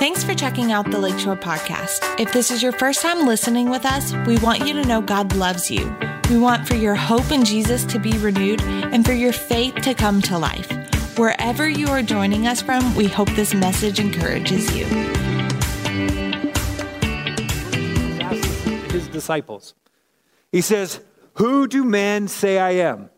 Thanks for checking out the Lakeshore Podcast. If this is your first time listening with us, we want you to know God loves you. We want for your hope in Jesus to be renewed and for your faith to come to life. Wherever you are joining us from, we hope this message encourages you. His disciples. He says, Who do men say I am?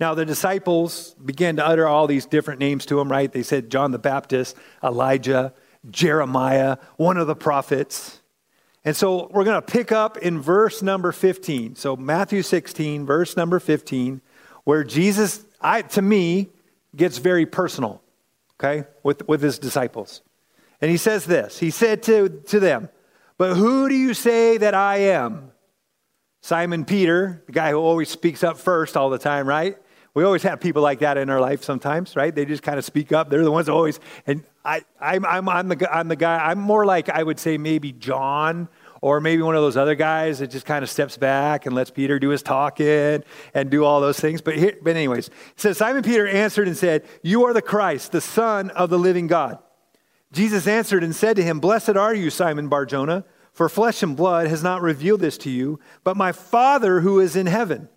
Now, the disciples began to utter all these different names to him, right? They said John the Baptist, Elijah, Jeremiah, one of the prophets. And so we're going to pick up in verse number 15. So, Matthew 16, verse number 15, where Jesus, I, to me, gets very personal, okay, with, with his disciples. And he says this He said to, to them, But who do you say that I am? Simon Peter, the guy who always speaks up first all the time, right? We always have people like that in our life sometimes, right? They just kind of speak up. They're the ones always, and I, I'm, I'm, I'm, the, I'm the guy, I'm more like, I would say maybe John or maybe one of those other guys that just kind of steps back and lets Peter do his talking and do all those things. But, here, but anyways, it says, Simon Peter answered and said, You are the Christ, the Son of the living God. Jesus answered and said to him, Blessed are you, Simon Barjona, for flesh and blood has not revealed this to you, but my Father who is in heaven.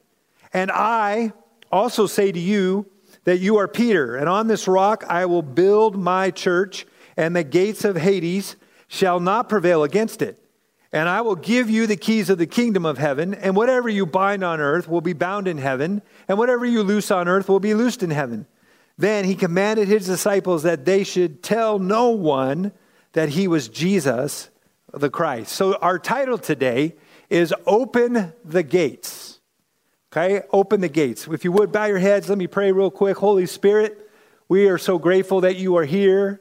And I, also say to you that you are Peter, and on this rock I will build my church, and the gates of Hades shall not prevail against it. And I will give you the keys of the kingdom of heaven, and whatever you bind on earth will be bound in heaven, and whatever you loose on earth will be loosed in heaven. Then he commanded his disciples that they should tell no one that he was Jesus the Christ. So our title today is Open the Gates. Okay, open the gates. If you would, bow your heads. Let me pray real quick. Holy Spirit, we are so grateful that you are here.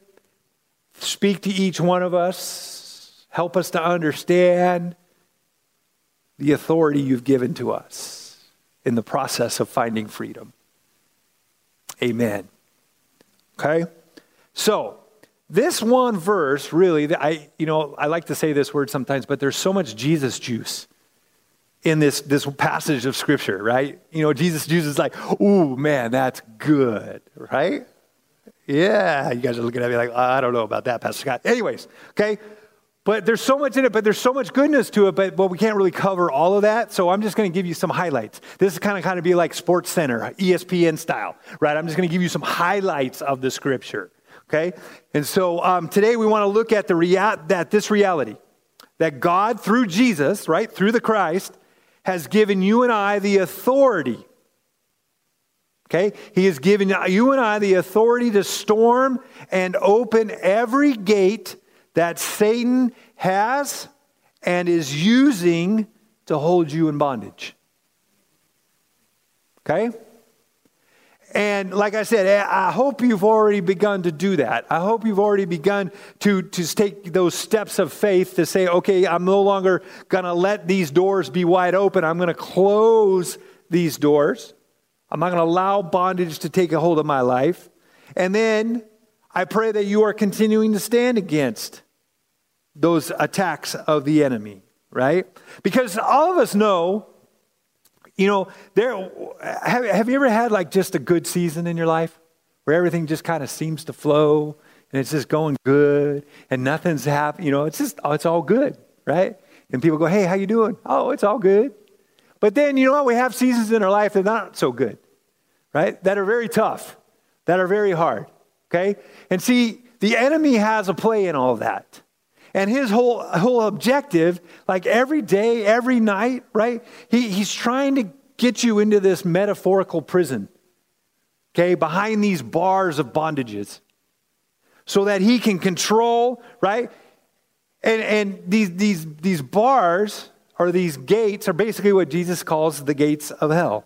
Speak to each one of us. Help us to understand the authority you've given to us in the process of finding freedom. Amen. Okay? So, this one verse really, I, you know, I like to say this word sometimes, but there's so much Jesus juice in this, this passage of scripture, right? You know, Jesus, Jesus is like, ooh, man, that's good, right? Yeah, you guys are looking at me like, I don't know about that, Pastor Scott. Anyways, okay? But there's so much in it, but there's so much goodness to it, but well, we can't really cover all of that. So I'm just going to give you some highlights. This is kind of kind of be like Sports Center, ESPN style, right? I'm just going to give you some highlights of the scripture, okay? And so um, today we want to look at the rea- that this reality that God through Jesus, right, through the Christ, has given you and I the authority. Okay? He has given you and I the authority to storm and open every gate that Satan has and is using to hold you in bondage. Okay? And like I said, eh, I hope you've already begun to do that. I hope you've already begun to, to take those steps of faith to say, okay, I'm no longer going to let these doors be wide open. I'm going to close these doors. I'm not going to allow bondage to take a hold of my life. And then I pray that you are continuing to stand against those attacks of the enemy, right? Because all of us know you know, there, have, have you ever had like just a good season in your life where everything just kind of seems to flow and it's just going good and nothing's happening? You know, it's just, oh, it's all good, right? And people go, hey, how you doing? Oh, it's all good. But then, you know what? We have seasons in our life that are not so good, right? That are very tough, that are very hard, okay? And see, the enemy has a play in all that. And his whole, whole objective, like every day, every night, right? He, he's trying to get you into this metaphorical prison, okay, behind these bars of bondages, so that he can control, right? And, and these, these, these bars or these gates are basically what Jesus calls the gates of hell.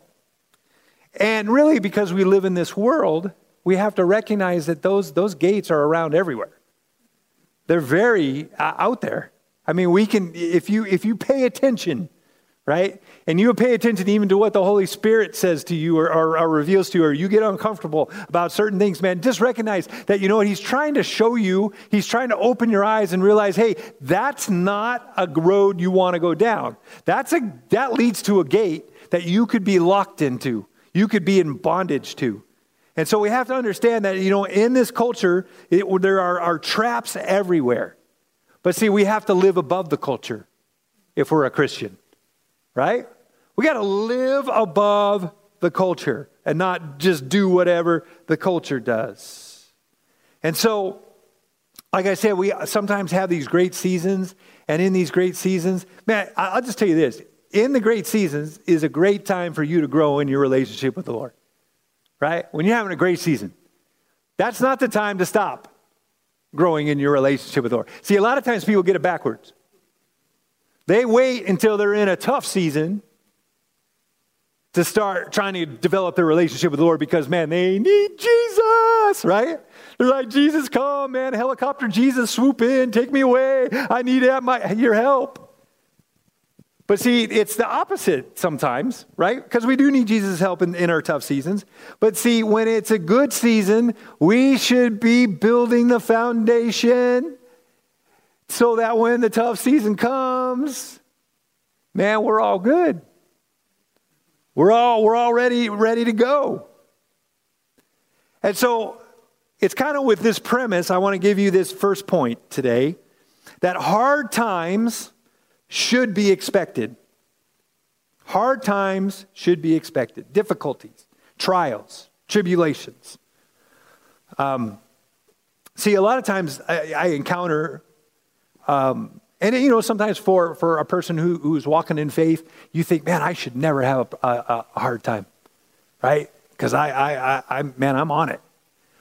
And really, because we live in this world, we have to recognize that those, those gates are around everywhere. They're very uh, out there. I mean, we can, if you, if you pay attention, right? And you pay attention even to what the Holy Spirit says to you or, or, or, reveals to you, or you get uncomfortable about certain things, man, just recognize that, you know what, He's trying to show you, He's trying to open your eyes and realize, hey, that's not a road you want to go down. That's a, that leads to a gate that you could be locked into, you could be in bondage to. And so we have to understand that, you know, in this culture, it, there are, are traps everywhere. But see, we have to live above the culture if we're a Christian, right? We got to live above the culture and not just do whatever the culture does. And so, like I said, we sometimes have these great seasons, and in these great seasons, man, I'll just tell you this in the great seasons is a great time for you to grow in your relationship with the Lord right? When you're having a great season, that's not the time to stop growing in your relationship with the Lord. See, a lot of times people get it backwards. They wait until they're in a tough season to start trying to develop their relationship with the Lord because, man, they need Jesus, right? They're like, Jesus, come, man, helicopter Jesus, swoop in, take me away. I need my, your help. But see, it's the opposite sometimes, right? Because we do need Jesus' help in, in our tough seasons. But see, when it's a good season, we should be building the foundation so that when the tough season comes, man, we're all good. We're all, we're all ready, ready to go. And so it's kind of with this premise, I want to give you this first point today that hard times should be expected. Hard times should be expected. Difficulties, trials, tribulations. Um, see, a lot of times I, I encounter, um, and you know, sometimes for, for a person who, who's walking in faith, you think, man, I should never have a, a, a hard time, right? Because I, I, I, I, man, I'm on it.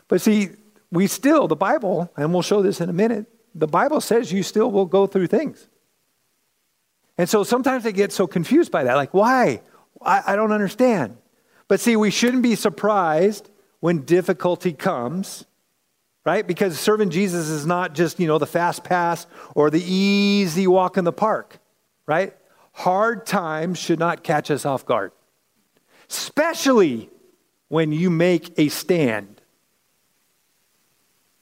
But see, we still, the Bible, and we'll show this in a minute, the Bible says you still will go through things. And so sometimes they get so confused by that. Like, why? I, I don't understand. But see, we shouldn't be surprised when difficulty comes, right? Because serving Jesus is not just, you know, the fast pass or the easy walk in the park, right? Hard times should not catch us off guard, especially when you make a stand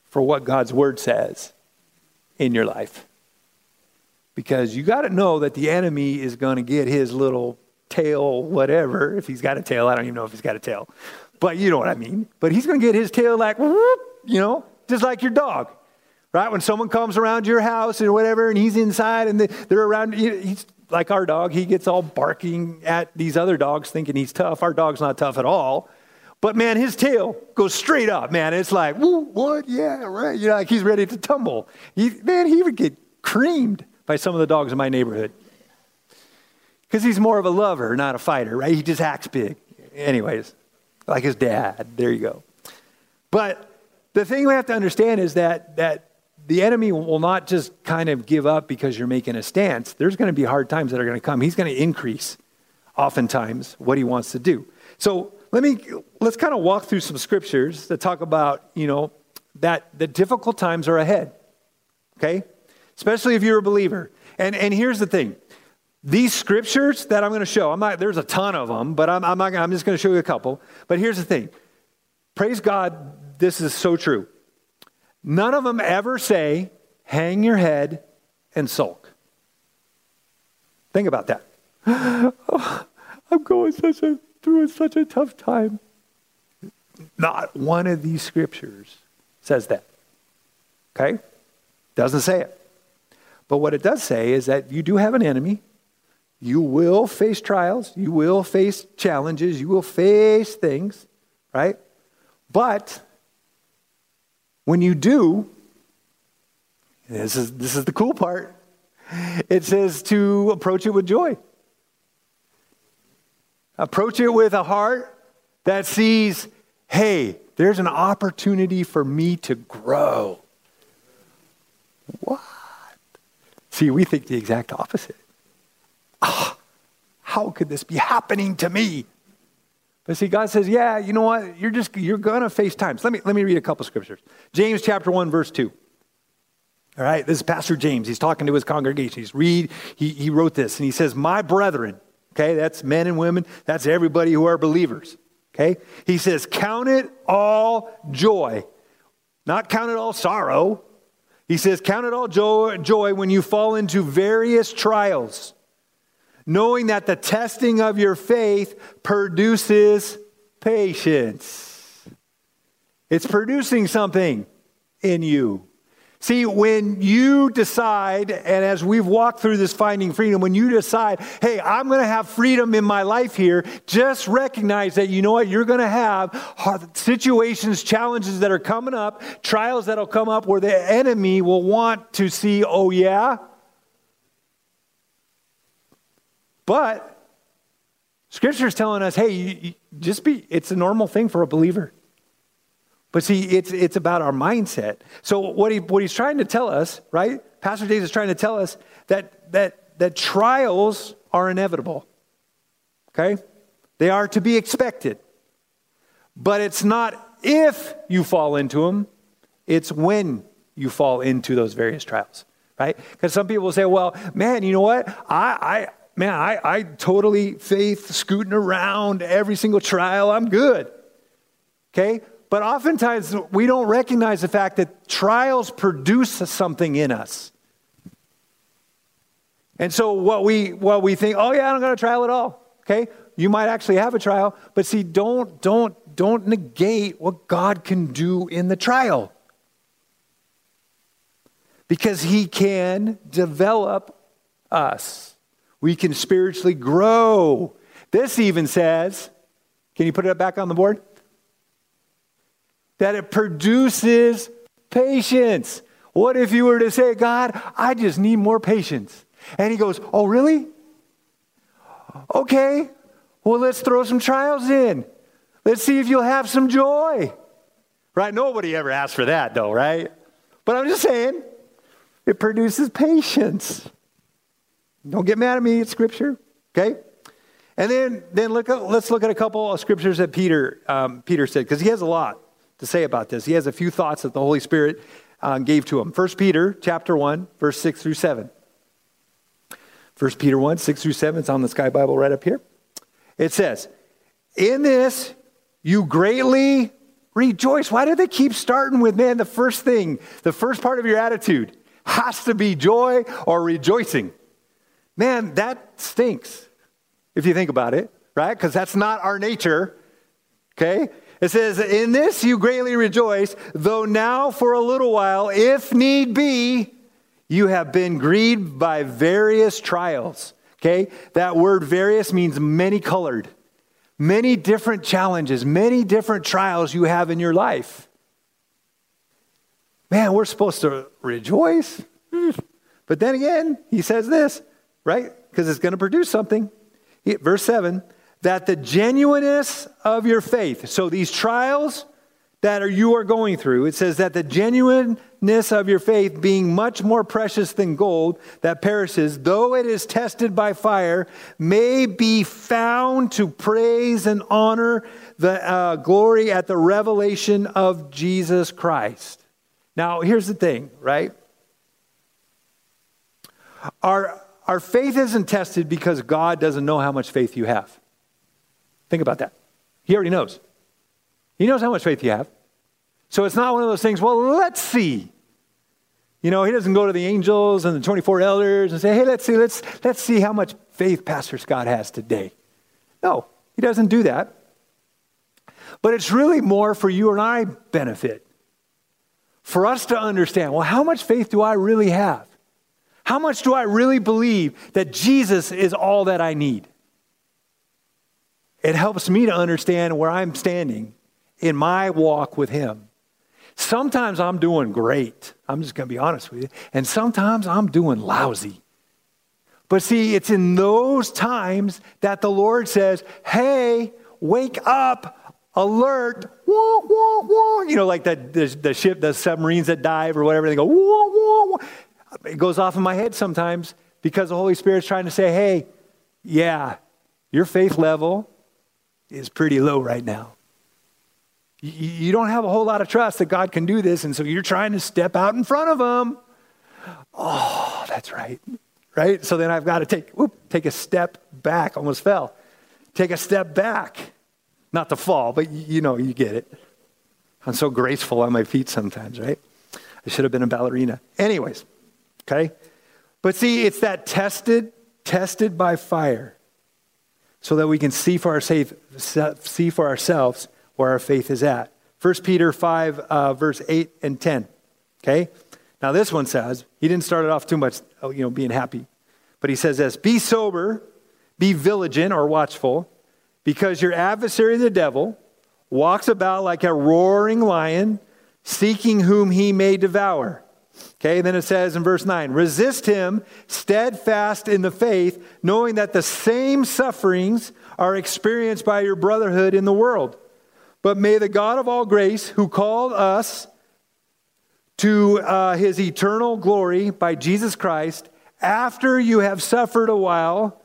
for what God's word says in your life. Because you got to know that the enemy is going to get his little tail, whatever. If he's got a tail, I don't even know if he's got a tail. But you know what I mean. But he's going to get his tail like, whoop, you know, just like your dog. Right? When someone comes around your house or whatever and he's inside and they're around, he's like our dog. He gets all barking at these other dogs thinking he's tough. Our dog's not tough at all. But man, his tail goes straight up, man. It's like, whoop, what? Yeah, right. You know, like he's ready to tumble. He, man, he would get creamed by some of the dogs in my neighborhood. Because he's more of a lover, not a fighter, right? He just acts big. Anyways, like his dad. There you go. But the thing we have to understand is that, that the enemy will not just kind of give up because you're making a stance. There's going to be hard times that are going to come. He's going to increase, oftentimes, what he wants to do. So let me let's kind of walk through some scriptures that talk about, you know, that the difficult times are ahead. Okay? Especially if you're a believer. And, and here's the thing these scriptures that I'm going to show, I'm not, there's a ton of them, but I'm, I'm, not, I'm just going to show you a couple. But here's the thing praise God, this is so true. None of them ever say, hang your head and sulk. Think about that. Oh, I'm going such a, through such a tough time. Not one of these scriptures says that. Okay? Doesn't say it. But what it does say is that you do have an enemy. You will face trials. You will face challenges. You will face things, right? But when you do, this is, this is the cool part. It says to approach it with joy. Approach it with a heart that sees, hey, there's an opportunity for me to grow. What? See, we think the exact opposite. Ah, how could this be happening to me? But see, God says, yeah, you know what? You're just, you're going to face times. Let me, let me read a couple scriptures. James chapter 1, verse 2. All right, this is Pastor James. He's talking to his congregation. He's read, he, he wrote this, and he says, My brethren, okay, that's men and women, that's everybody who are believers. Okay? He says, Count it all joy. Not count it all sorrow, he says, Count it all joy, when you fall into various trials, knowing that the testing of your faith produces patience. It's producing something in you. See, when you decide, and as we've walked through this finding freedom, when you decide, hey, I'm going to have freedom in my life here, just recognize that you know what? You're going to have situations, challenges that are coming up, trials that'll come up where the enemy will want to see, oh, yeah. But Scripture is telling us, hey, just be, it's a normal thing for a believer. But see, it's, it's about our mindset. So what, he, what he's trying to tell us, right? Pastor Dave is trying to tell us that, that, that trials are inevitable. Okay? They are to be expected. But it's not if you fall into them, it's when you fall into those various trials, right? Because some people say, well, man, you know what? I, I man, I, I totally faith scooting around every single trial. I'm good. Okay? But oftentimes we don't recognize the fact that trials produce something in us. And so what we what we think, oh yeah, I don't got a trial at all. Okay? You might actually have a trial, but see, don't don't don't negate what God can do in the trial. Because he can develop us. We can spiritually grow. This even says, can you put it back on the board? That it produces patience. What if you were to say, God, I just need more patience? And he goes, Oh, really? Okay, well, let's throw some trials in. Let's see if you'll have some joy. Right? Nobody ever asked for that, though, right? But I'm just saying, it produces patience. Don't get mad at me, it's scripture, okay? And then, then look let's look at a couple of scriptures that Peter, um, Peter said, because he has a lot to say about this. He has a few thoughts that the Holy Spirit uh, gave to him. 1 Peter chapter 1, verse 6 through 7. 1 Peter 1, 6 through 7. It's on the Sky Bible right up here. It says, In this you greatly rejoice. Why do they keep starting with, man, the first thing, the first part of your attitude has to be joy or rejoicing? Man, that stinks if you think about it, right? Because that's not our nature, okay? It says, In this you greatly rejoice, though now for a little while, if need be, you have been grieved by various trials. Okay? That word various means many colored. Many different challenges, many different trials you have in your life. Man, we're supposed to rejoice. Hmm. But then again, he says this, right? Because it's going to produce something. Verse 7 that the genuineness of your faith, so these trials that are, you are going through, it says that the genuineness of your faith, being much more precious than gold that perishes, though it is tested by fire, may be found to praise and honor the uh, glory at the revelation of Jesus Christ. Now, here's the thing, right? Our, our faith isn't tested because God doesn't know how much faith you have. Think about that. He already knows. He knows how much faith you have. So it's not one of those things, well, let's see. You know, he doesn't go to the angels and the 24 elders and say, hey, let's see, let's, let's see how much faith Pastor Scott has today. No, he doesn't do that. But it's really more for you and I benefit. For us to understand, well, how much faith do I really have? How much do I really believe that Jesus is all that I need? It helps me to understand where I'm standing in my walk with Him. Sometimes I'm doing great. I'm just going to be honest with you. And sometimes I'm doing lousy. But see, it's in those times that the Lord says, hey, wake up, alert, wah, wah, wah. You know, like that, the, the ship, the submarines that dive or whatever, they go, wah, wah, wah. It goes off in my head sometimes because the Holy Spirit's trying to say, hey, yeah, your faith level is pretty low right now. You don't have a whole lot of trust that God can do this, and so you're trying to step out in front of Him. Oh, that's right. Right? So then I've got to take, whoop, take a step back. Almost fell. Take a step back. Not to fall, but you know, you get it. I'm so graceful on my feet sometimes, right? I should have been a ballerina. Anyways, okay? But see, it's that tested, tested by fire so that we can see for, our safe, see for ourselves where our faith is at. 1 Peter 5, uh, verse 8 and 10. Okay? Now, this one says, he didn't start it off too much, uh, you know, being happy. But he says this Be sober, be vigilant or watchful, because your adversary, the devil, walks about like a roaring lion, seeking whom he may devour. Okay, then it says in verse 9 resist him steadfast in the faith, knowing that the same sufferings are experienced by your brotherhood in the world. But may the God of all grace, who called us to uh, his eternal glory by Jesus Christ, after you have suffered a while,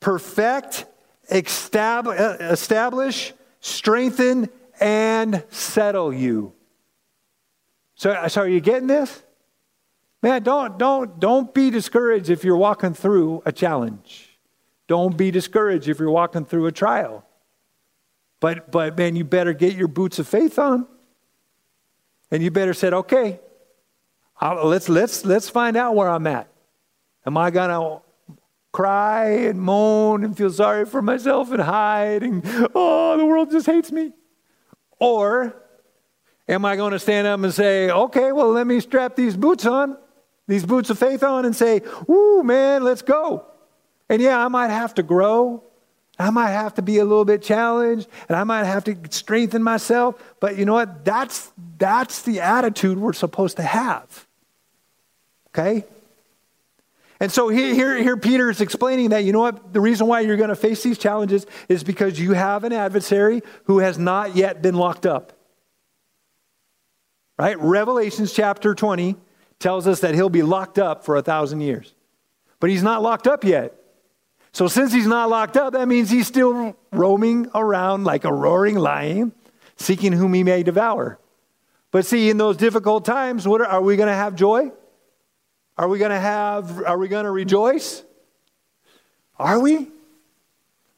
perfect, establish, strengthen, and settle you. So, so are you getting this? Man, don't, don't, don't be discouraged if you're walking through a challenge. Don't be discouraged if you're walking through a trial. But, but man, you better get your boots of faith on. And you better say, okay, let's, let's, let's find out where I'm at. Am I going to cry and moan and feel sorry for myself and hide and, oh, the world just hates me? Or am I going to stand up and say, okay, well, let me strap these boots on, these boots of faith on, and say, woo, man, let's go. And yeah, I might have to grow. I might have to be a little bit challenged and I might have to strengthen myself. But you know what? That's, that's the attitude we're supposed to have. Okay? And so here, here, here Peter is explaining that, you know what, the reason why you're going to face these challenges is because you have an adversary who has not yet been locked up. Right? Revelations chapter 20 tells us that he'll be locked up for a thousand years. But he's not locked up yet. So since he's not locked up, that means he's still roaming around like a roaring lion, seeking whom he may devour. But see, in those difficult times, what are, are we going to have joy? Are we going to have, are we going to rejoice? Are we?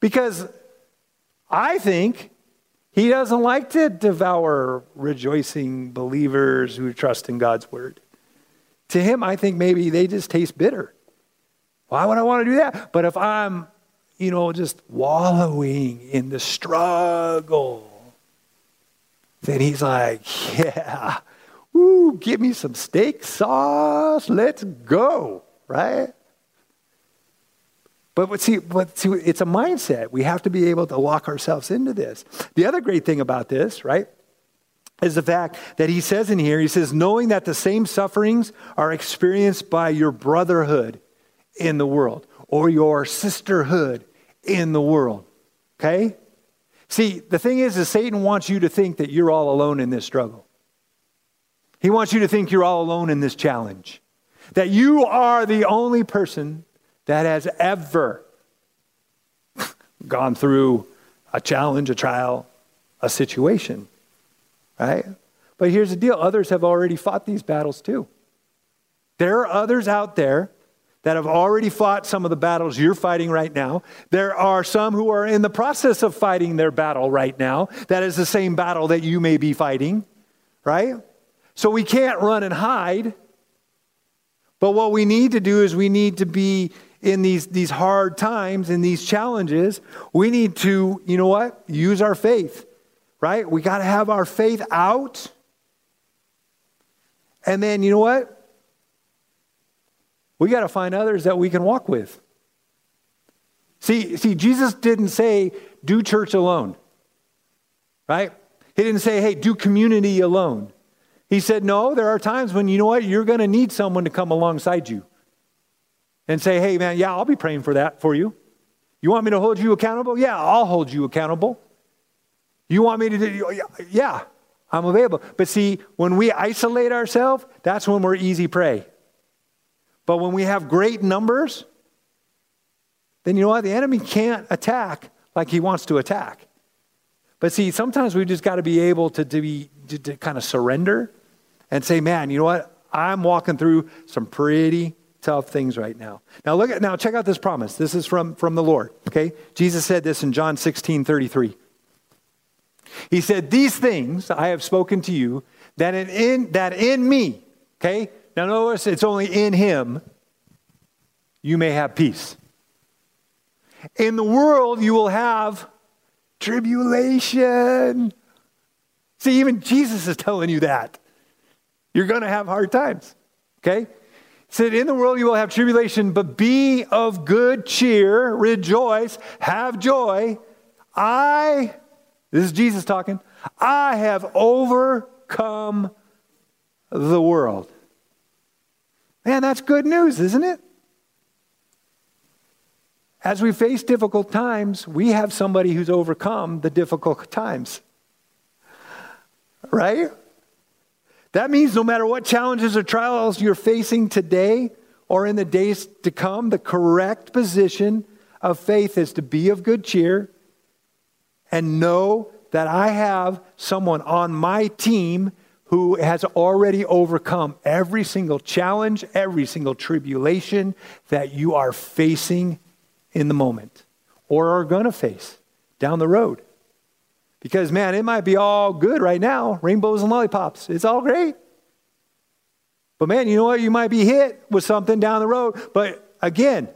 Because I think he doesn't like to devour rejoicing believers who trust in God's word. To him, I think maybe they just taste bitter. Why would I want to do that? But if I'm, you know, just wallowing in the struggle, then he's like, yeah, Ooh, give me some steak sauce. Let's go, right? But see, but see, it's a mindset. We have to be able to lock ourselves into this. The other great thing about this, right, is the fact that he says in here, he says, knowing that the same sufferings are experienced by your brotherhood in the world or your sisterhood in the world. Okay? See, the thing is, is Satan wants you to think that you're all alone in this struggle. He wants you to think you're all alone in this challenge, that you are the only person that has ever gone through a challenge, a trial, a situation, right? But here's the deal others have already fought these battles too. There are others out there that have already fought some of the battles you're fighting right now. There are some who are in the process of fighting their battle right now. That is the same battle that you may be fighting, right? So we can't run and hide. But what we need to do is we need to be in these, these hard times, in these challenges, we need to, you know what? Use our faith, right? We got to have our faith out. And then, you know what? We got to find others that we can walk with. See, see, Jesus didn't say, do church alone, right? He didn't say, hey, do community alone. He said, No, there are times when you know what? You're going to need someone to come alongside you and say, Hey, man, yeah, I'll be praying for that for you. You want me to hold you accountable? Yeah, I'll hold you accountable. You want me to do, yeah, I'm available. But see, when we isolate ourselves, that's when we're easy prey. But when we have great numbers, then you know what? The enemy can't attack like he wants to attack. But see, sometimes we just got to be able to, to, be, to, to kind of surrender and say, man, you know what? I'm walking through some pretty tough things right now. Now look at now check out this promise. This is from, from the Lord. Okay? Jesus said this in John 16, 33. He said, These things I have spoken to you, that in, that in me, okay? Now notice it's only in him you may have peace. In the world you will have tribulation. See, even Jesus is telling you that. You're going to have hard times. Okay? He said, In the world you will have tribulation, but be of good cheer, rejoice, have joy. I, this is Jesus talking, I have overcome the world. Man, that's good news, isn't it? As we face difficult times, we have somebody who's overcome the difficult times. Right? That means no matter what challenges or trials you're facing today or in the days to come, the correct position of faith is to be of good cheer and know that I have someone on my team who has already overcome every single challenge, every single tribulation that you are facing in the moment or are going to face down the road. Because, man, it might be all good right now rainbows and lollipops. It's all great. But, man, you know what? You might be hit with something down the road. But again,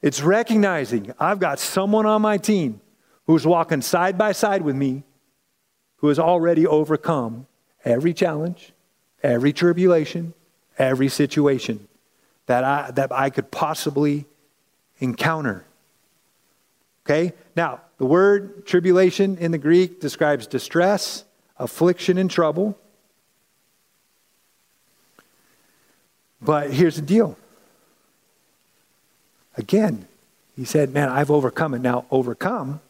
it's recognizing I've got someone on my team who's walking side by side with me who has already overcome every challenge, every tribulation, every situation that I, that I could possibly encounter. Okay? Now, the word tribulation in the Greek describes distress, affliction, and trouble. But here's the deal. Again, he said, Man, I've overcome it. Now, overcome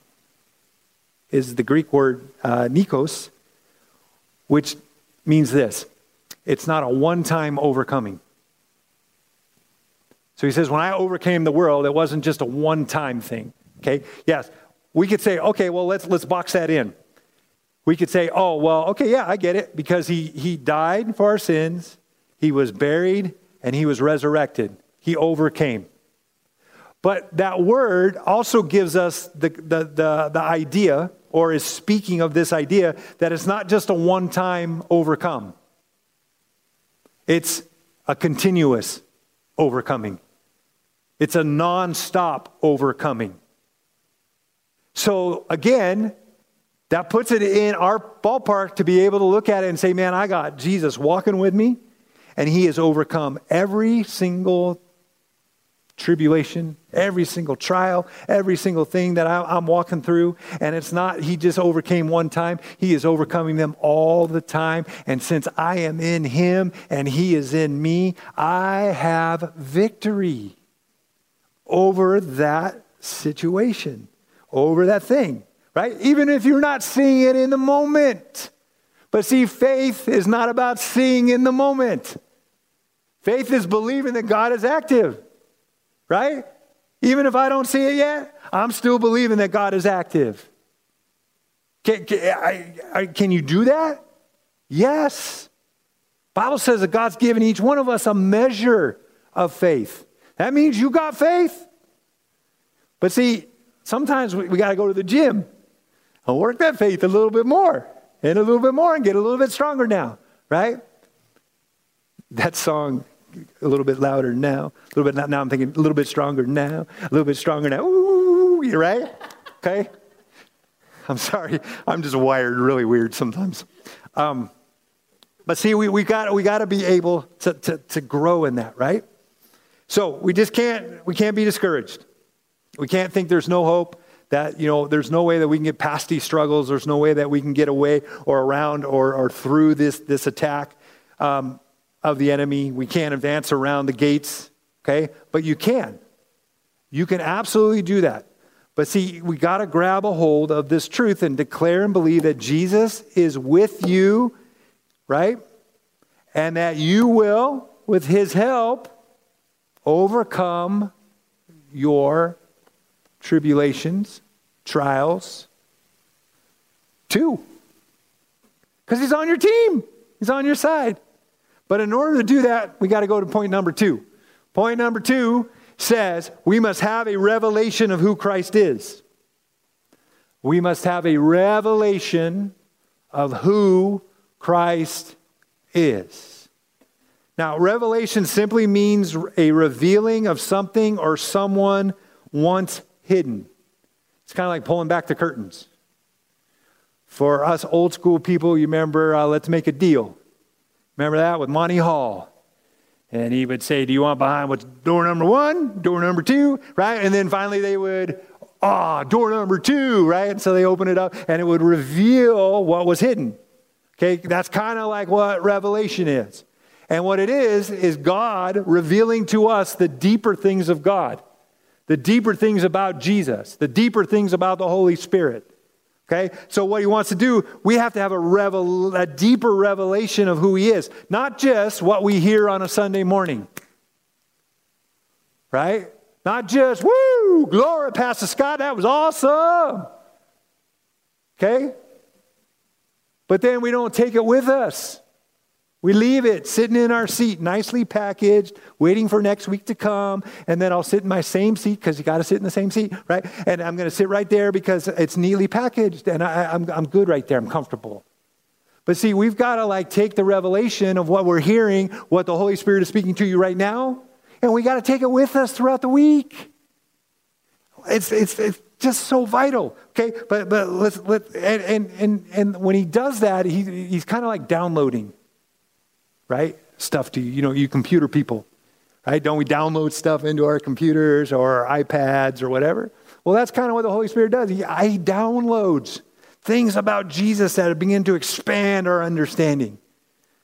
is the Greek word uh, nikos, which means this it's not a one time overcoming. So he says, when I overcame the world, it wasn't just a one time thing. Okay? Yes, we could say, okay, well, let's, let's box that in. We could say, oh, well, okay, yeah, I get it, because he, he died for our sins, he was buried, and he was resurrected. He overcame. But that word also gives us the, the, the, the idea, or is speaking of this idea, that it's not just a one time overcome, it's a continuous overcoming. It's a non stop overcoming. So, again, that puts it in our ballpark to be able to look at it and say, man, I got Jesus walking with me, and he has overcome every single tribulation, every single trial, every single thing that I, am walking through. And it's not, he just overcame one time, he is overcoming them all the time. And since I am in him and he is in me, I have victory over that situation, over that thing, right? Even if you're not seeing it in the moment. But see, faith is not about seeing in the moment. Faith is believing that God is active right? Even if I don't see it yet, I'm still believing that God is active. Can, can, I, I, can you do that? Yes. Bible says that God's given each one of us a measure of faith. That means you got faith. But see, sometimes we, we got to go to the gym and work that faith a little bit more and a little bit more and get a little bit stronger now, right? That song a little bit louder now. A little bit now I'm thinking a little bit stronger now. A little bit stronger now. Ooh, you right? Okay. I'm sorry. I'm just wired really weird sometimes. Um, but see, we, we got we got to be able to, to, to grow in that, right? So we just can't we can't be discouraged. We can't think there's no hope. That you know, there's no way that we can get past these struggles. There's no way that we can get away or around or, or through this this attack. Um, of the enemy. We can't advance around the gates, okay? But you can. You can absolutely do that. But see, we got to grab a hold of this truth and declare and believe that Jesus is with you, right? And that you will, with his help, overcome your tribulations, trials, too. Because he's on your team, he's on your side. But in order to do that, we got to go to point number two. Point number two says we must have a revelation of who Christ is. We must have a revelation of who Christ is. Now, revelation simply means a revealing of something or someone once hidden. It's kind of like pulling back the curtains. For us old school people, you remember uh, Let's Make a Deal. Remember that with Monty Hall? And he would say, Do you want behind what's door number one, door number two, right? And then finally they would, Ah, oh, door number two, right? And so they open it up and it would reveal what was hidden. Okay, that's kind of like what Revelation is. And what it is, is God revealing to us the deeper things of God, the deeper things about Jesus, the deeper things about the Holy Spirit. Okay? So, what he wants to do, we have to have a, revel- a deeper revelation of who he is, not just what we hear on a Sunday morning. Right? Not just, woo, glory, Pastor Scott, that was awesome. Okay? But then we don't take it with us. We leave it sitting in our seat, nicely packaged, waiting for next week to come. And then I'll sit in my same seat because you got to sit in the same seat, right? And I'm going to sit right there because it's neatly packaged and I, I'm, I'm good right there. I'm comfortable. But see, we've got to like take the revelation of what we're hearing, what the Holy Spirit is speaking to you right now, and we got to take it with us throughout the week. It's, it's, it's just so vital. Okay, but but let's let and and, and when he does that, he, he's kind of like downloading right? Stuff to you, you know, you computer people, right? Don't we download stuff into our computers or our iPads or whatever? Well, that's kind of what the Holy Spirit does. He, he downloads things about Jesus that begin to expand our understanding.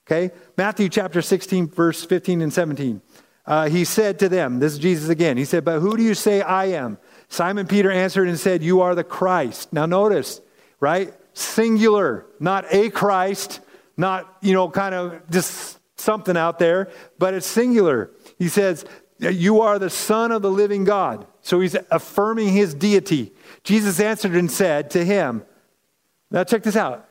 Okay? Matthew chapter 16, verse 15 and 17. Uh, he said to them, This is Jesus again. He said, But who do you say I am? Simon Peter answered and said, You are the Christ. Now notice, right? Singular, not a Christ, not, you know, kind of just something out there, but it's singular. He says, You are the Son of the living God. So he's affirming his deity. Jesus answered and said to him, Now check this out.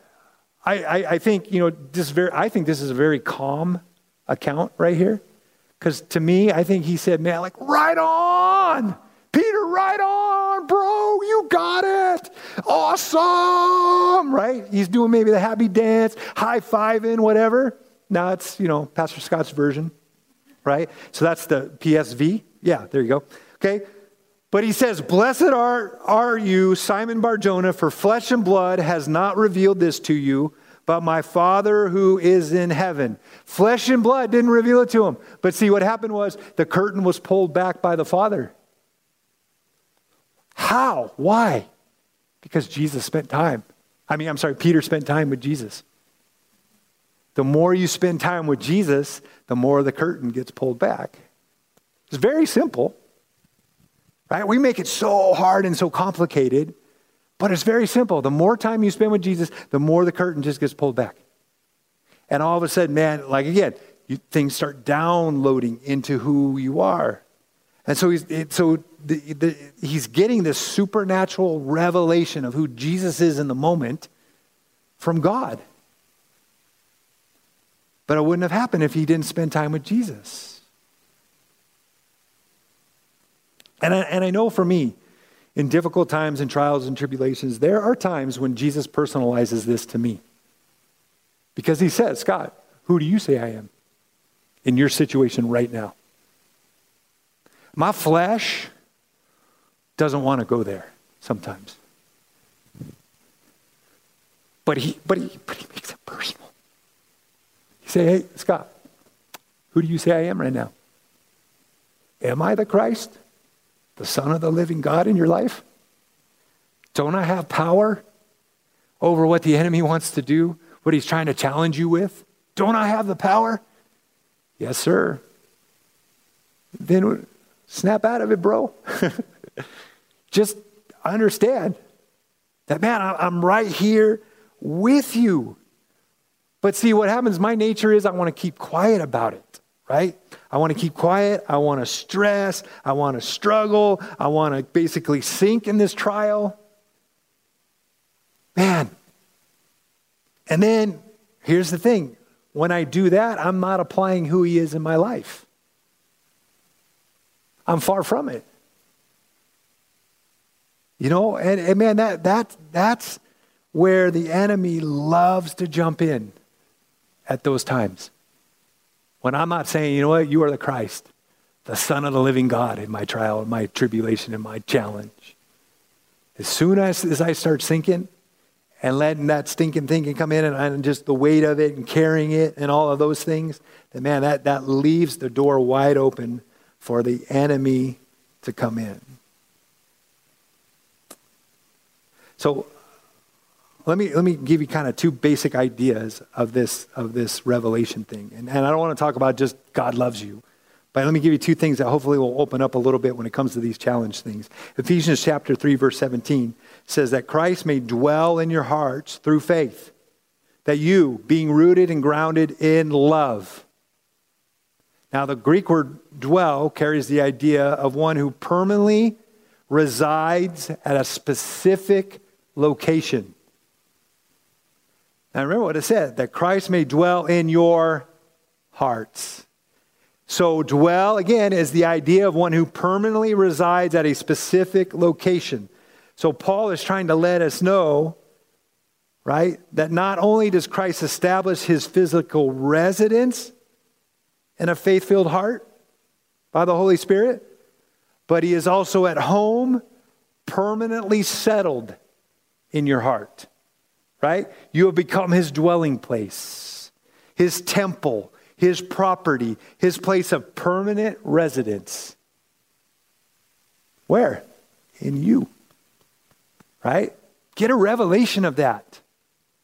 I, I, I think, you know, this very, I think this is a very calm account right here. Because to me, I think he said, Man, like, right on. Peter, right on, bro. You got it. Awesome. Right? He's doing maybe the happy dance, high fiving, whatever. Now it's, you know, Pastor Scott's version, right? So that's the PSV. Yeah, there you go. Okay. But he says, Blessed are, are you, Simon Barjona, for flesh and blood has not revealed this to you, but my Father who is in heaven. Flesh and blood didn't reveal it to him. But see, what happened was the curtain was pulled back by the Father. How? Why? Because Jesus spent time. I mean, I'm sorry, Peter spent time with Jesus. The more you spend time with Jesus, the more the curtain gets pulled back. It's very simple, right? We make it so hard and so complicated, but it's very simple. The more time you spend with Jesus, the more the curtain just gets pulled back. And all of a sudden, man, like again, you, things start downloading into who you are. And so he's, so the, the, he's getting this supernatural revelation of who Jesus is in the moment from God. But it wouldn't have happened if he didn't spend time with Jesus. And I, and I know for me, in difficult times and trials and tribulations, there are times when Jesus personalizes this to me. Because he says, Scott, who do you say I am in your situation right now? My flesh doesn't want to go there sometimes. But he, but he, but he makes it personal. He say, hey, Scott, who do you say I am right now? Am I the Christ, the Son of the living God in your life? Don't I have power over what the enemy wants to do, what he's trying to challenge you with? Don't I have the power? Yes, sir. Then snap out of it, bro. Just understand that, man, I'm right here with you. But see, what happens, my nature is I want to keep quiet about it, right? I want to keep quiet. I want to stress. I want to struggle. I want to basically sink in this trial. Man. And then here's the thing when I do that, I'm not applying who he is in my life. I'm far from it. You know, and, and man, that, that, that's where the enemy loves to jump in at those times. When I'm not saying, you know what, you are the Christ, the Son of the living God in my trial, in my tribulation, in my challenge. As soon as, as I start sinking and letting that stinking thinking come in and, and just the weight of it and carrying it and all of those things, then man, that, that leaves the door wide open for the enemy to come in. So let me, let me give you kind of two basic ideas of this, of this revelation thing. And, and I don't want to talk about just God loves you, but let me give you two things that hopefully will open up a little bit when it comes to these challenge things. Ephesians chapter 3, verse 17 says that Christ may dwell in your hearts through faith, that you, being rooted and grounded in love. Now, the Greek word dwell carries the idea of one who permanently resides at a specific location. Now remember what it said that Christ may dwell in your hearts. So, dwell, again, is the idea of one who permanently resides at a specific location. So, Paul is trying to let us know, right, that not only does Christ establish his physical residence in a faith filled heart by the Holy Spirit, but he is also at home, permanently settled in your heart, right? You have become his dwelling place, his temple, his property, his place of permanent residence. Where? In you, right? Get a revelation of that.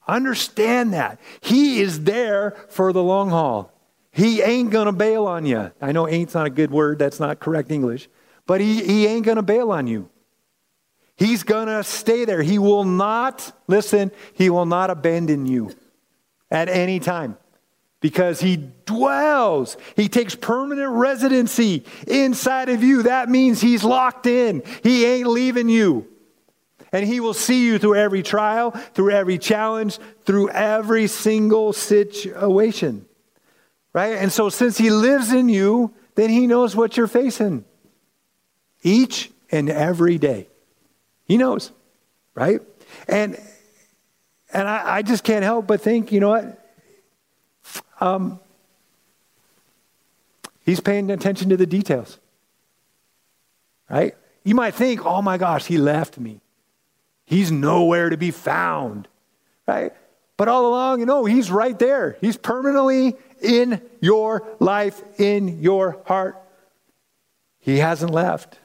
Understand that. He is there for the long haul. He ain't going to bail on you. I know ain't's not a good word, that's not correct English, but he, he ain't going to bail on you. He's going to stay there. He will not, listen, he will not abandon you at any time because he dwells. He takes permanent residency inside of you. That means he's locked in, he ain't leaving you. And he will see you through every trial, through every challenge, through every single situation. Right? And so, since he lives in you, then he knows what you're facing each and every day. He knows, right? And and I, I just can't help but think, you know what? Um, he's paying attention to the details, right? You might think, oh my gosh, he left me. He's nowhere to be found, right? But all along, you know, he's right there. He's permanently in your life, in your heart. He hasn't left.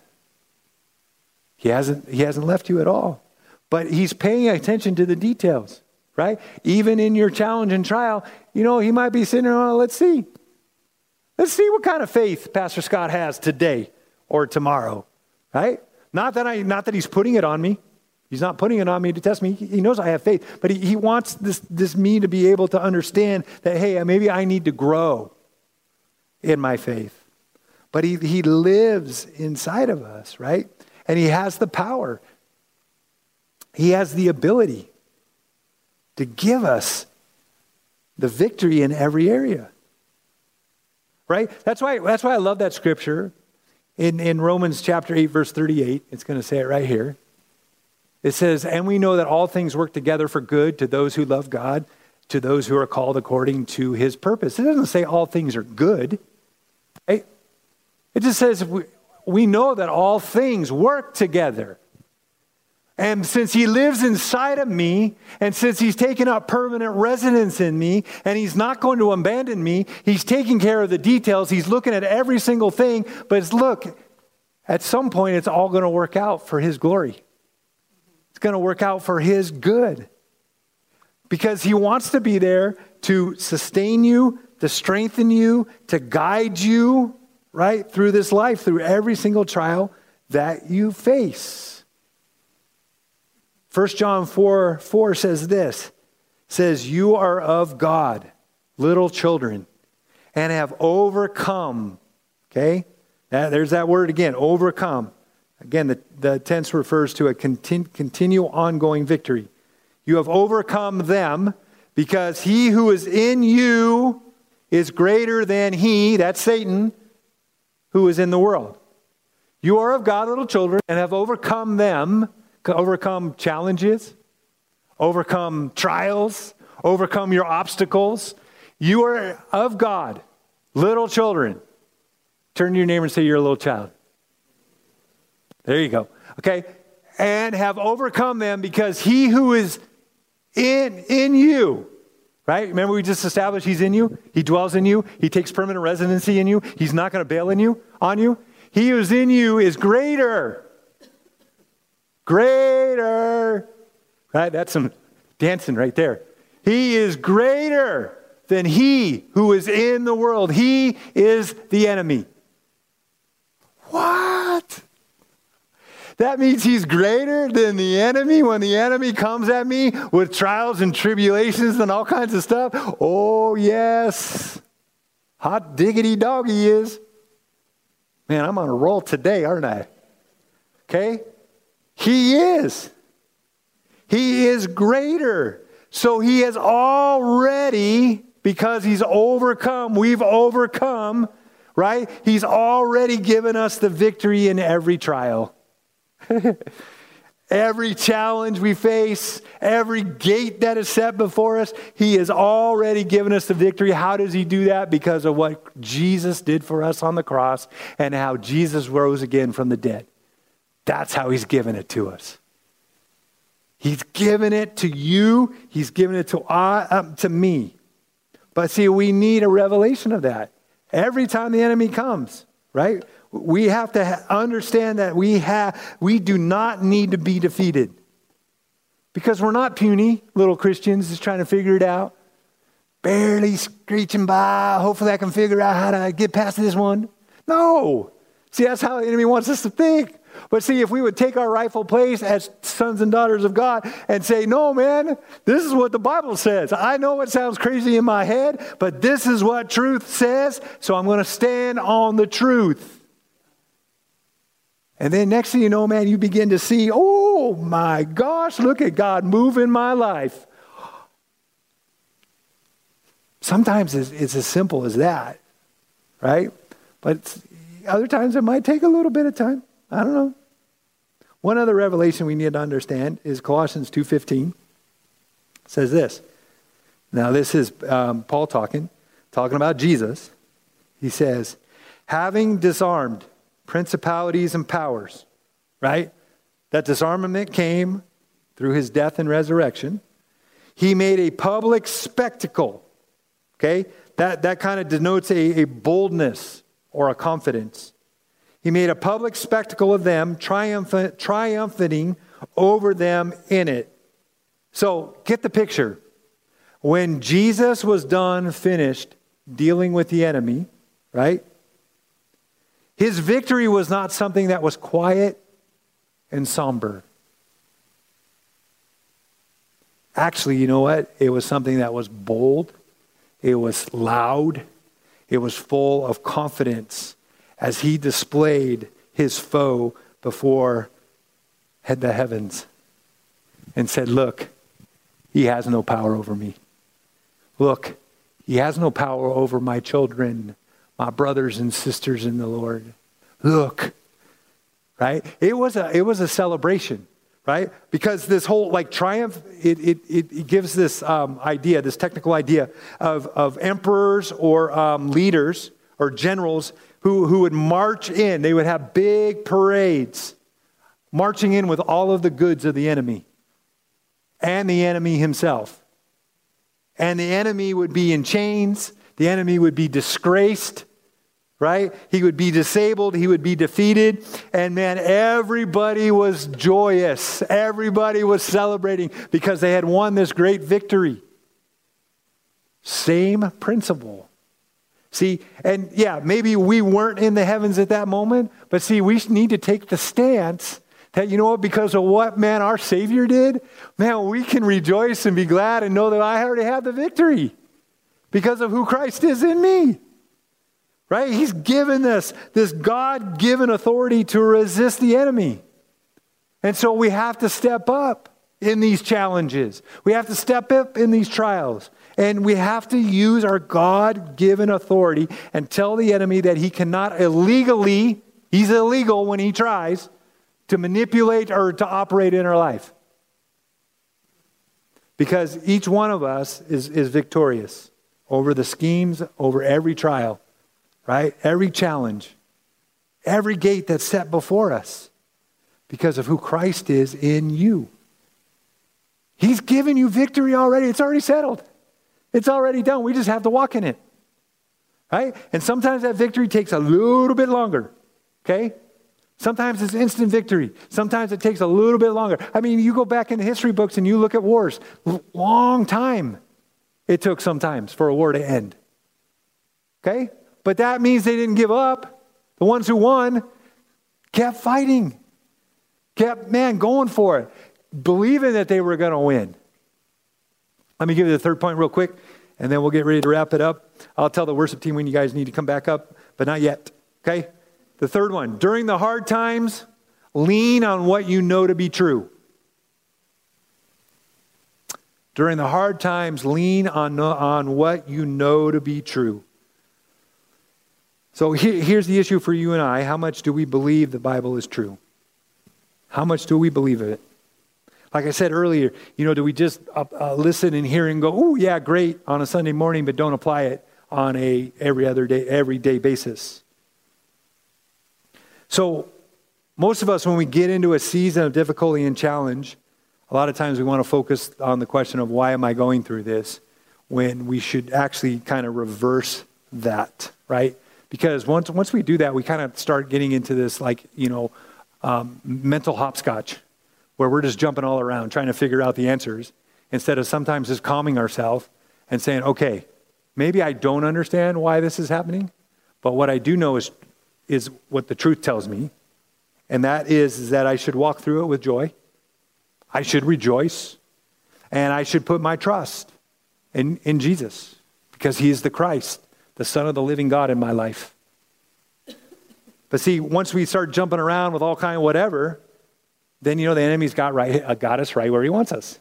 He hasn't, he hasn't left you at all. But he's paying attention to the details, right? Even in your challenge and trial, you know, he might be sitting oh, let's see. Let's see what kind of faith Pastor Scott has today or tomorrow, right? Not that, I, not that he's putting it on me. He's not putting it on me to test me. He knows I have faith, but he, he wants this, this me to be able to understand that, hey, maybe I need to grow in my faith. But he, he lives inside of us, right? And He has the power, He has the ability to give us the victory in every area. Right? That's why, that's why I love that scripture in, in Romans chapter 8, verse 38. It's going to say it right here. It says, And we know that all things work together for good to those who love God, to those who are called according to his purpose. It doesn't say all things are good. It just says we, we know that all things work together. And since he lives inside of me, and since he's taken up permanent residence in me, and he's not going to abandon me, he's taking care of the details, he's looking at every single thing, but look, at some point it's all going to work out for his glory. Going to work out for his good. Because he wants to be there to sustain you, to strengthen you, to guide you, right? Through this life, through every single trial that you face. 1 John 4 4 says this says, You are of God, little children, and have overcome. Okay? there's that word again, overcome. Again, the, the tense refers to a continu, continual, ongoing victory. You have overcome them because he who is in you is greater than he, that's Satan, who is in the world. You are of God, little children, and have overcome them, overcome challenges, overcome trials, overcome your obstacles. You are of God, little children. Turn to your neighbor and say, You're a little child. There you go. Okay? And have overcome them because he who is in, in you. Right? Remember, we just established he's in you. He dwells in you. He takes permanent residency in you. He's not going to bail in you on you. He who's in you is greater. Greater. Right? That's some dancing right there. He is greater than he who is in the world. He is the enemy. What? That means he's greater than the enemy when the enemy comes at me with trials and tribulations and all kinds of stuff. Oh, yes. Hot diggity dog he is. Man, I'm on a roll today, aren't I? Okay? He is. He is greater. So he has already, because he's overcome, we've overcome, right? He's already given us the victory in every trial. every challenge we face, every gate that is set before us, He has already given us the victory. How does He do that? Because of what Jesus did for us on the cross and how Jesus rose again from the dead. That's how He's given it to us. He's given it to you, He's given it to, uh, um, to me. But see, we need a revelation of that. Every time the enemy comes, right? We have to understand that we, have, we do not need to be defeated. Because we're not puny little Christians just trying to figure it out. Barely screeching by. Hopefully, I can figure out how to get past this one. No. See, that's how the enemy wants us to think. But see, if we would take our rightful place as sons and daughters of God and say, no, man, this is what the Bible says. I know it sounds crazy in my head, but this is what truth says, so I'm going to stand on the truth. And then next thing you know, man, you begin to see, oh my gosh, look at God move in my life. Sometimes it's, it's as simple as that, right? But other times it might take a little bit of time. I don't know. One other revelation we need to understand is Colossians 2.15 says this. Now this is um, Paul talking, talking about Jesus. He says, having disarmed principalities and powers, right? That disarmament came through his death and resurrection. He made a public spectacle, okay? That, that kind of denotes a, a boldness or a confidence. He made a public spectacle of them, triumphant, triumphing over them in it. So get the picture. When Jesus was done, finished dealing with the enemy, right? His victory was not something that was quiet and somber. Actually, you know what? It was something that was bold, it was loud, it was full of confidence as he displayed his foe before the heavens and said, Look, he has no power over me. Look, he has no power over my children my brothers and sisters in the Lord. Look, right? It was a, it was a celebration, right? Because this whole like triumph, it, it, it gives this um, idea, this technical idea of, of emperors or um, leaders or generals who, who would march in. They would have big parades, marching in with all of the goods of the enemy and the enemy himself. And the enemy would be in chains, the enemy would be disgraced, right? He would be disabled, he would be defeated, and man, everybody was joyous. Everybody was celebrating because they had won this great victory. Same principle. See, and yeah, maybe we weren't in the heavens at that moment, but see, we need to take the stance that, you know what, because of what, man, our Savior did, man, we can rejoice and be glad and know that I already have the victory because of who Christ is in me right? He's given us this God given authority to resist the enemy. And so we have to step up in these challenges. We have to step up in these trials. And we have to use our God given authority and tell the enemy that he cannot illegally, he's illegal when he tries to manipulate or to operate in our life. Because each one of us is, is victorious over the schemes, over every trial right? Every challenge, every gate that's set before us because of who Christ is in you. He's given you victory already. It's already settled. It's already done. We just have to walk in it. Right? And sometimes that victory takes a little bit longer. Okay? Sometimes it's instant victory. Sometimes it takes a little bit longer. I mean, you go back in the history books and you look at wars. Long time it took sometimes for a war to end. Okay? But that means they didn't give up. The ones who won kept fighting, kept, man, going for it, believing that they were going to win. Let me give you the third point real quick, and then we'll get ready to wrap it up. I'll tell the worship team when you guys need to come back up, but not yet. Okay? The third one during the hard times, lean on what you know to be true. During the hard times, lean on, on what you know to be true. So here's the issue for you and I. How much do we believe the Bible is true? How much do we believe it? Like I said earlier, you know, do we just uh, uh, listen and hear and go, "Oh, yeah, great" on a Sunday morning, but don't apply it on a every other day, everyday basis? So, most of us, when we get into a season of difficulty and challenge, a lot of times we want to focus on the question of why am I going through this, when we should actually kind of reverse that, right? Because once once we do that, we kind of start getting into this like you know um, mental hopscotch where we're just jumping all around trying to figure out the answers instead of sometimes just calming ourselves and saying, okay, maybe I don't understand why this is happening, but what I do know is, is what the truth tells me, and that is, is that I should walk through it with joy. I should rejoice, and I should put my trust in, in Jesus because he is the Christ, the Son of the living God in my life. But see, once we start jumping around with all kind of whatever, then you know the enemy's got, right, uh, got us right where he wants us.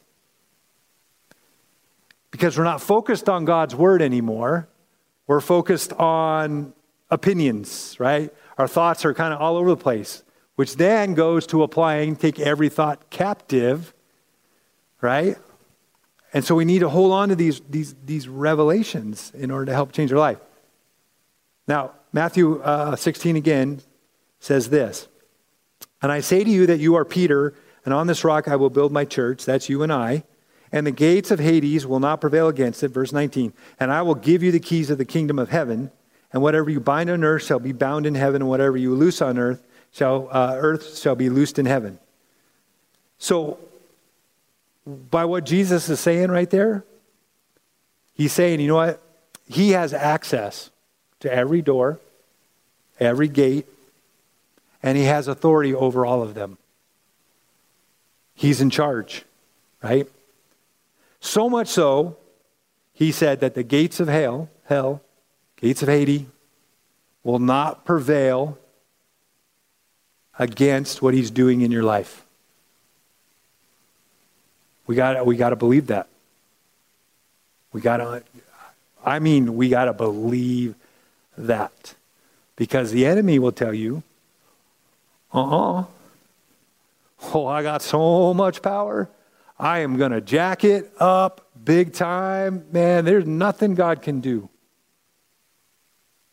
Because we're not focused on God's word anymore. We're focused on opinions, right? Our thoughts are kind of all over the place, which then goes to applying, take every thought captive, right? And so we need to hold on to these, these, these revelations in order to help change our life. Now, Matthew uh, 16 again says this and I say to you that you are Peter, and on this rock I will build my church. That's you and I. And the gates of Hades will not prevail against it. Verse 19. And I will give you the keys of the kingdom of heaven. And whatever you bind on earth shall be bound in heaven, and whatever you loose on earth shall uh, earth shall be loosed in heaven. So, by what Jesus is saying right there, he's saying, you know what? He has access to every door, every gate, and he has authority over all of them. He's in charge, right? So much so, he said that the gates of hell, hell, gates of Hades, will not prevail against what he's doing in your life. We got we got to believe that. We got to I mean, we got to believe that. Because the enemy will tell you uh-uh. Oh, I got so much power. I am going to jack it up big time. Man, there's nothing God can do.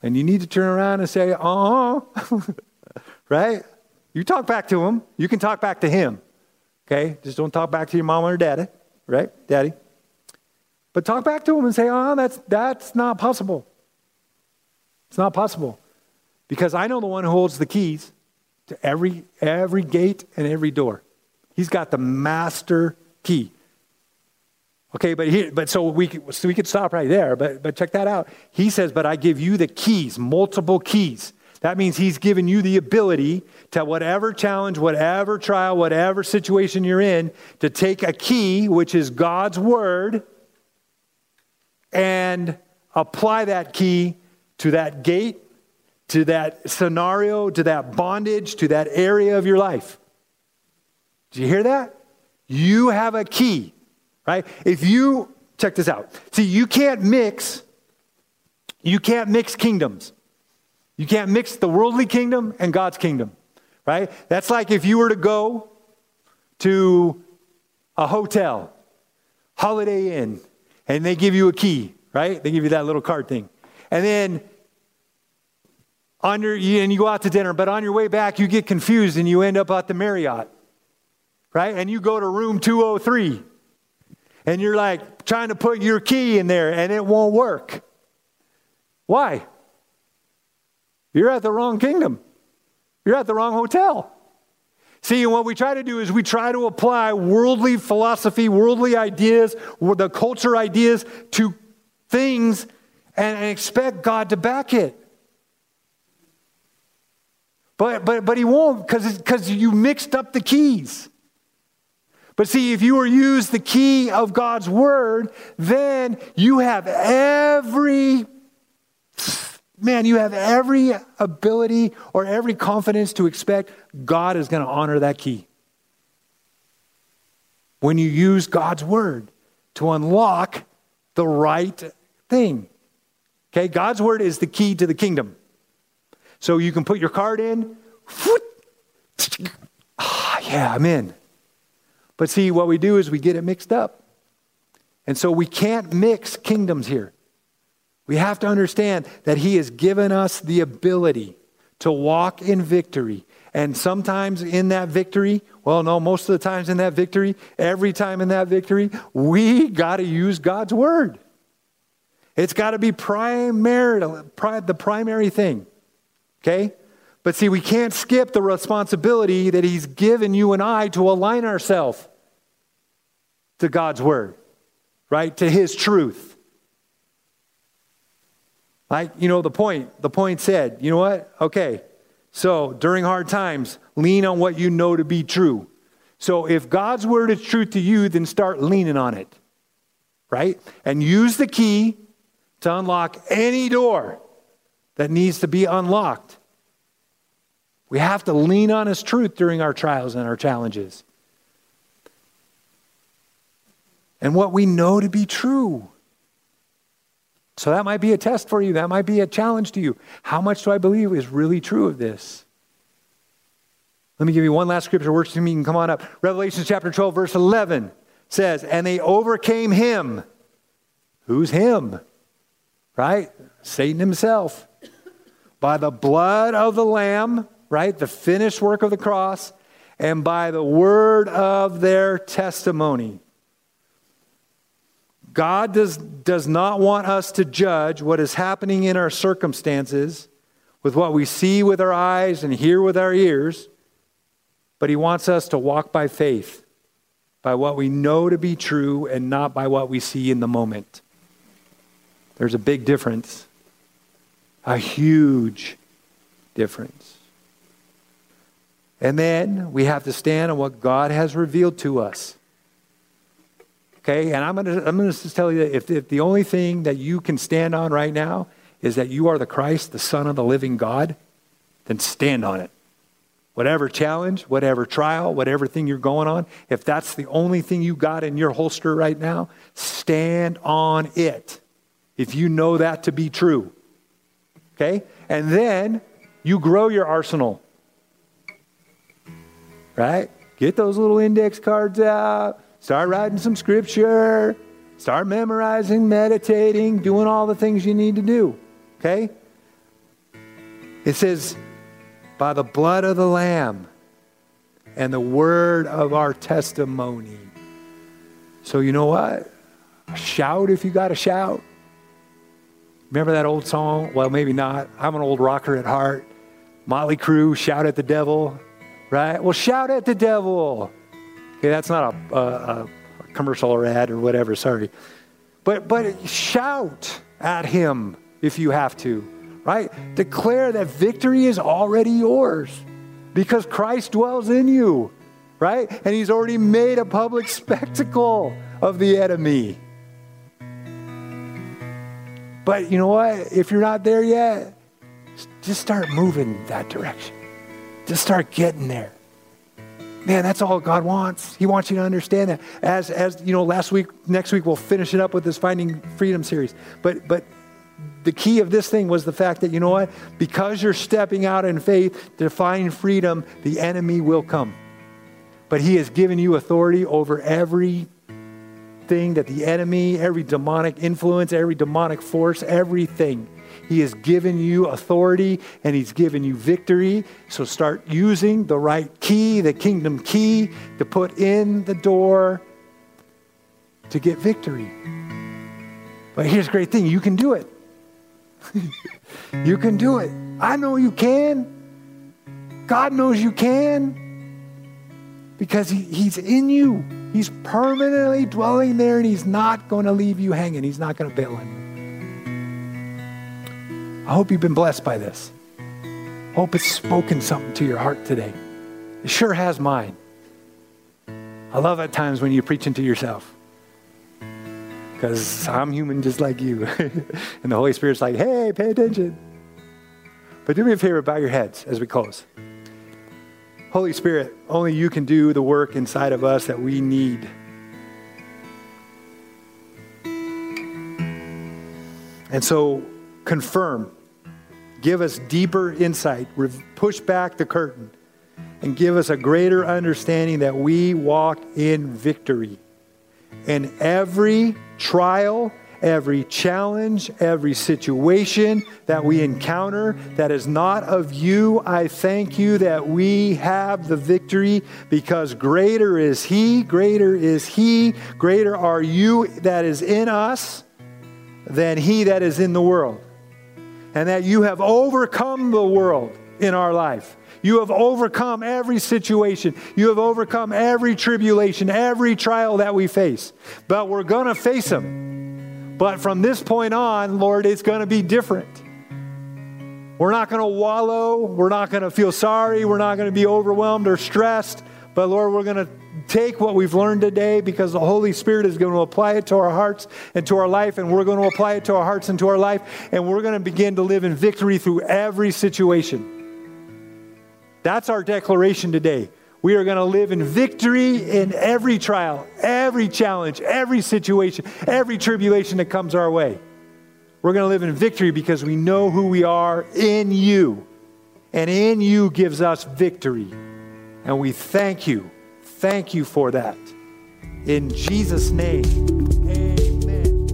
And you need to turn around and say, uh uh right? You talk back to him. You can talk back to him. Okay? Just don't talk back to your mama or daddy, right? Daddy. But talk back to him and say, oh, that's, that's not possible. It's not possible. Because I know the one who holds the keys to every, every gate and every door. He's got the master key. Okay, but he, but so we so we could stop right there. But but check that out. He says, "But I give you the keys, multiple keys." That means he's given you the ability to whatever challenge, whatever trial, whatever situation you're in, to take a key, which is God's word, and apply that key to that gate to that scenario, to that bondage, to that area of your life. Do you hear that? You have a key, right? If you, check this out. See, you can't mix, you can't mix kingdoms. You can't mix the worldly kingdom and God's kingdom, right? That's like if you were to go to a hotel, Holiday Inn, and they give you a key, right? They give you that little card thing. And then on your, and you go out to dinner, but on your way back, you get confused and you end up at the Marriott, right? And you go to room 203. and you're like trying to put your key in there and it won't work. Why? You're at the wrong kingdom. You're at the wrong hotel. See, what we try to do is we try to apply worldly philosophy, worldly ideas, the culture ideas to things and, expect God to back it. But, but, but he won't because you mixed up the keys. But see, if you were use the key of God's word, then you have every man, you have every ability or every confidence to expect God is going to honor that key. When you use God's word to unlock the right thing. Okay, God's word is the key to the kingdom. So you can put your card in. Ah, yeah, I'm in. But see, what we do is we get it mixed up. And so we can't mix kingdoms here. We have to understand that He has given us the ability to walk in victory. And sometimes in that victory, well, no, most of the times in that victory, every time in that victory, we got to use God's word. It's got to be primary, the primary thing. Okay? But see, we can't skip the responsibility that He's given you and I to align ourselves to God's word, right? To His truth. Like, you know, the point, the point said, you know what? Okay, so during hard times, lean on what you know to be true. So if God's word is true to you, then start leaning on it, right? And use the key to unlock any door that needs to be unlocked. We have to lean on His truth during our trials and our challenges. And what we know to be true. So that might be a test for you. That might be a challenge to you. How much do I believe is really true of this? Let me give you one last scripture. Works to me. You can come on up. Revelation chapter 12, verse 11 says, And they overcame him. Who's him? Right? Satan himself. By the blood of the Lamb, right? The finished work of the cross, and by the word of their testimony. God does, does not want us to judge what is happening in our circumstances with what we see with our eyes and hear with our ears, but He wants us to walk by faith, by what we know to be true and not by what we see in the moment. There's a big difference, a huge difference. And then we have to stand on what God has revealed to us. Okay, and I'm going to I'm going to tell you that if, if the only thing that you can stand on right now is that you are the Christ, the Son of the living God, then stand on it. Whatever challenge, whatever trial, whatever thing you're going on, if that's the only thing you got in your holster right now, stand on it. If you know that to be true. Okay? And then you grow your arsenal. Right? Get those little index cards out Start writing some scripture. Start memorizing, meditating, doing all the things you need to do. Okay? It says, by the blood of the Lamb and the word of our testimony. So, you know what? Shout if you got to shout. Remember that old song? Well, maybe not. I'm an old rocker at heart. Motley Crue, shout at the devil, right? Well, shout at the devil. Okay, that's not a, a, a commercial or ad or whatever, sorry. But, but shout at him if you have to, right? Declare that victory is already yours because Christ dwells in you, right? And he's already made a public spectacle of the enemy. But you know what? If you're not there yet, just start moving that direction. Just start getting there. Man, that's all God wants. He wants you to understand that. As, as you know, last week, next week, we'll finish it up with this Finding Freedom series. But, but the key of this thing was the fact that, you know what? Because you're stepping out in faith to find freedom, the enemy will come. But he has given you authority over every thing that the enemy, every demonic influence, every demonic force, everything he has given you authority and He's given you victory. So start using the right key, the kingdom key, to put in the door to get victory. But here's the great thing you can do it. you can do it. I know you can. God knows you can because he, He's in you. He's permanently dwelling there and He's not going to leave you hanging. He's not going to bail on you. I hope you've been blessed by this. Hope it's spoken something to your heart today. It sure has mine. I love at times when you're preaching to yourself because I'm human just like you. and the Holy Spirit's like, hey, pay attention. But do me a favor, bow your heads as we close. Holy Spirit, only you can do the work inside of us that we need. And so, confirm, give us deeper insight, push back the curtain, and give us a greater understanding that we walk in victory. In every trial, every challenge, every situation that we encounter that is not of you, I thank you that we have the victory because greater is He, greater is He, greater are you that is in us than He that is in the world. And that you have overcome the world in our life. You have overcome every situation. You have overcome every tribulation, every trial that we face. But we're going to face them. But from this point on, Lord, it's going to be different. We're not going to wallow. We're not going to feel sorry. We're not going to be overwhelmed or stressed. But Lord, we're going to take what we've learned today because the Holy Spirit is going to apply it to our hearts and to our life, and we're going to apply it to our hearts and to our life, and we're going to begin to live in victory through every situation. That's our declaration today. We are going to live in victory in every trial, every challenge, every situation, every tribulation that comes our way. We're going to live in victory because we know who we are in you. And in you gives us victory. And we thank you. Thank you for that. In Jesus' name, amen.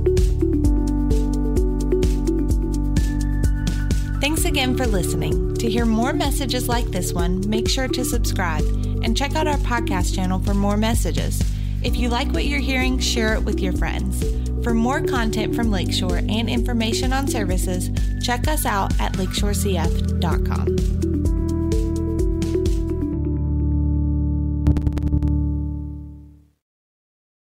Thanks again for listening. To hear more messages like this one, make sure to subscribe and check out our podcast channel for more messages. If you like what you're hearing, share it with your friends. For more content from Lakeshore and information on services, check us out at lakeshorecf.com.